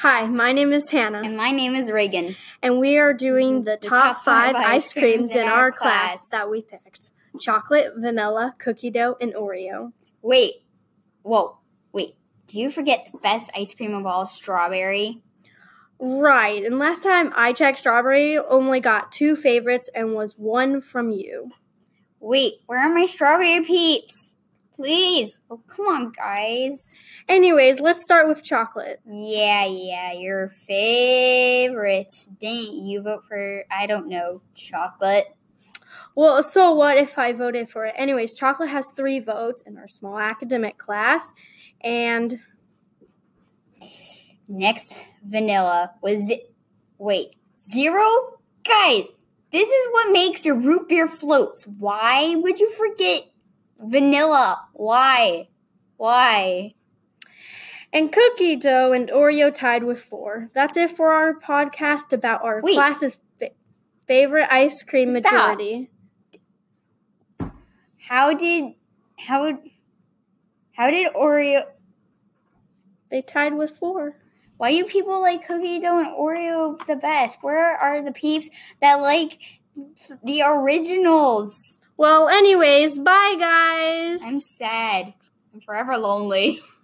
Hi, my name is Hannah, And my name is Reagan. and we are doing the, The top, top five, five ice creams in our class. class. that we picked chocolate, vanilla, cookie dough, and Oreo. Wait. Whoa. Wait. Do you forget the best ice cream of all, strawberry? Right, and last time I checked, strawberry only got two favorites and was one from you. Wait, where are my strawberry peeps? Please. Oh, come on, guys. Anyways, let's start with chocolate. Yeah, yeah, your favorite. Dang, you vote for, I don't know, chocolate. Well, so what if I voted for it? Anyways, chocolate has three votes in our small academic class, and Next, vanilla was, wait, zero? Guys, this is what makes your root beer floats. Why would you forget vanilla? Why? Why? and cookie dough and Oreo tied with four. That's it for our podcast about our Wait. class's fa- favorite ice cream Stop. majority. How did how how did Oreo They tied with four. why do people like cookie dough and Oreo the best? Where are the peeps that like the originals? Well, anyways, bye guys. Sad. I'm forever lonely.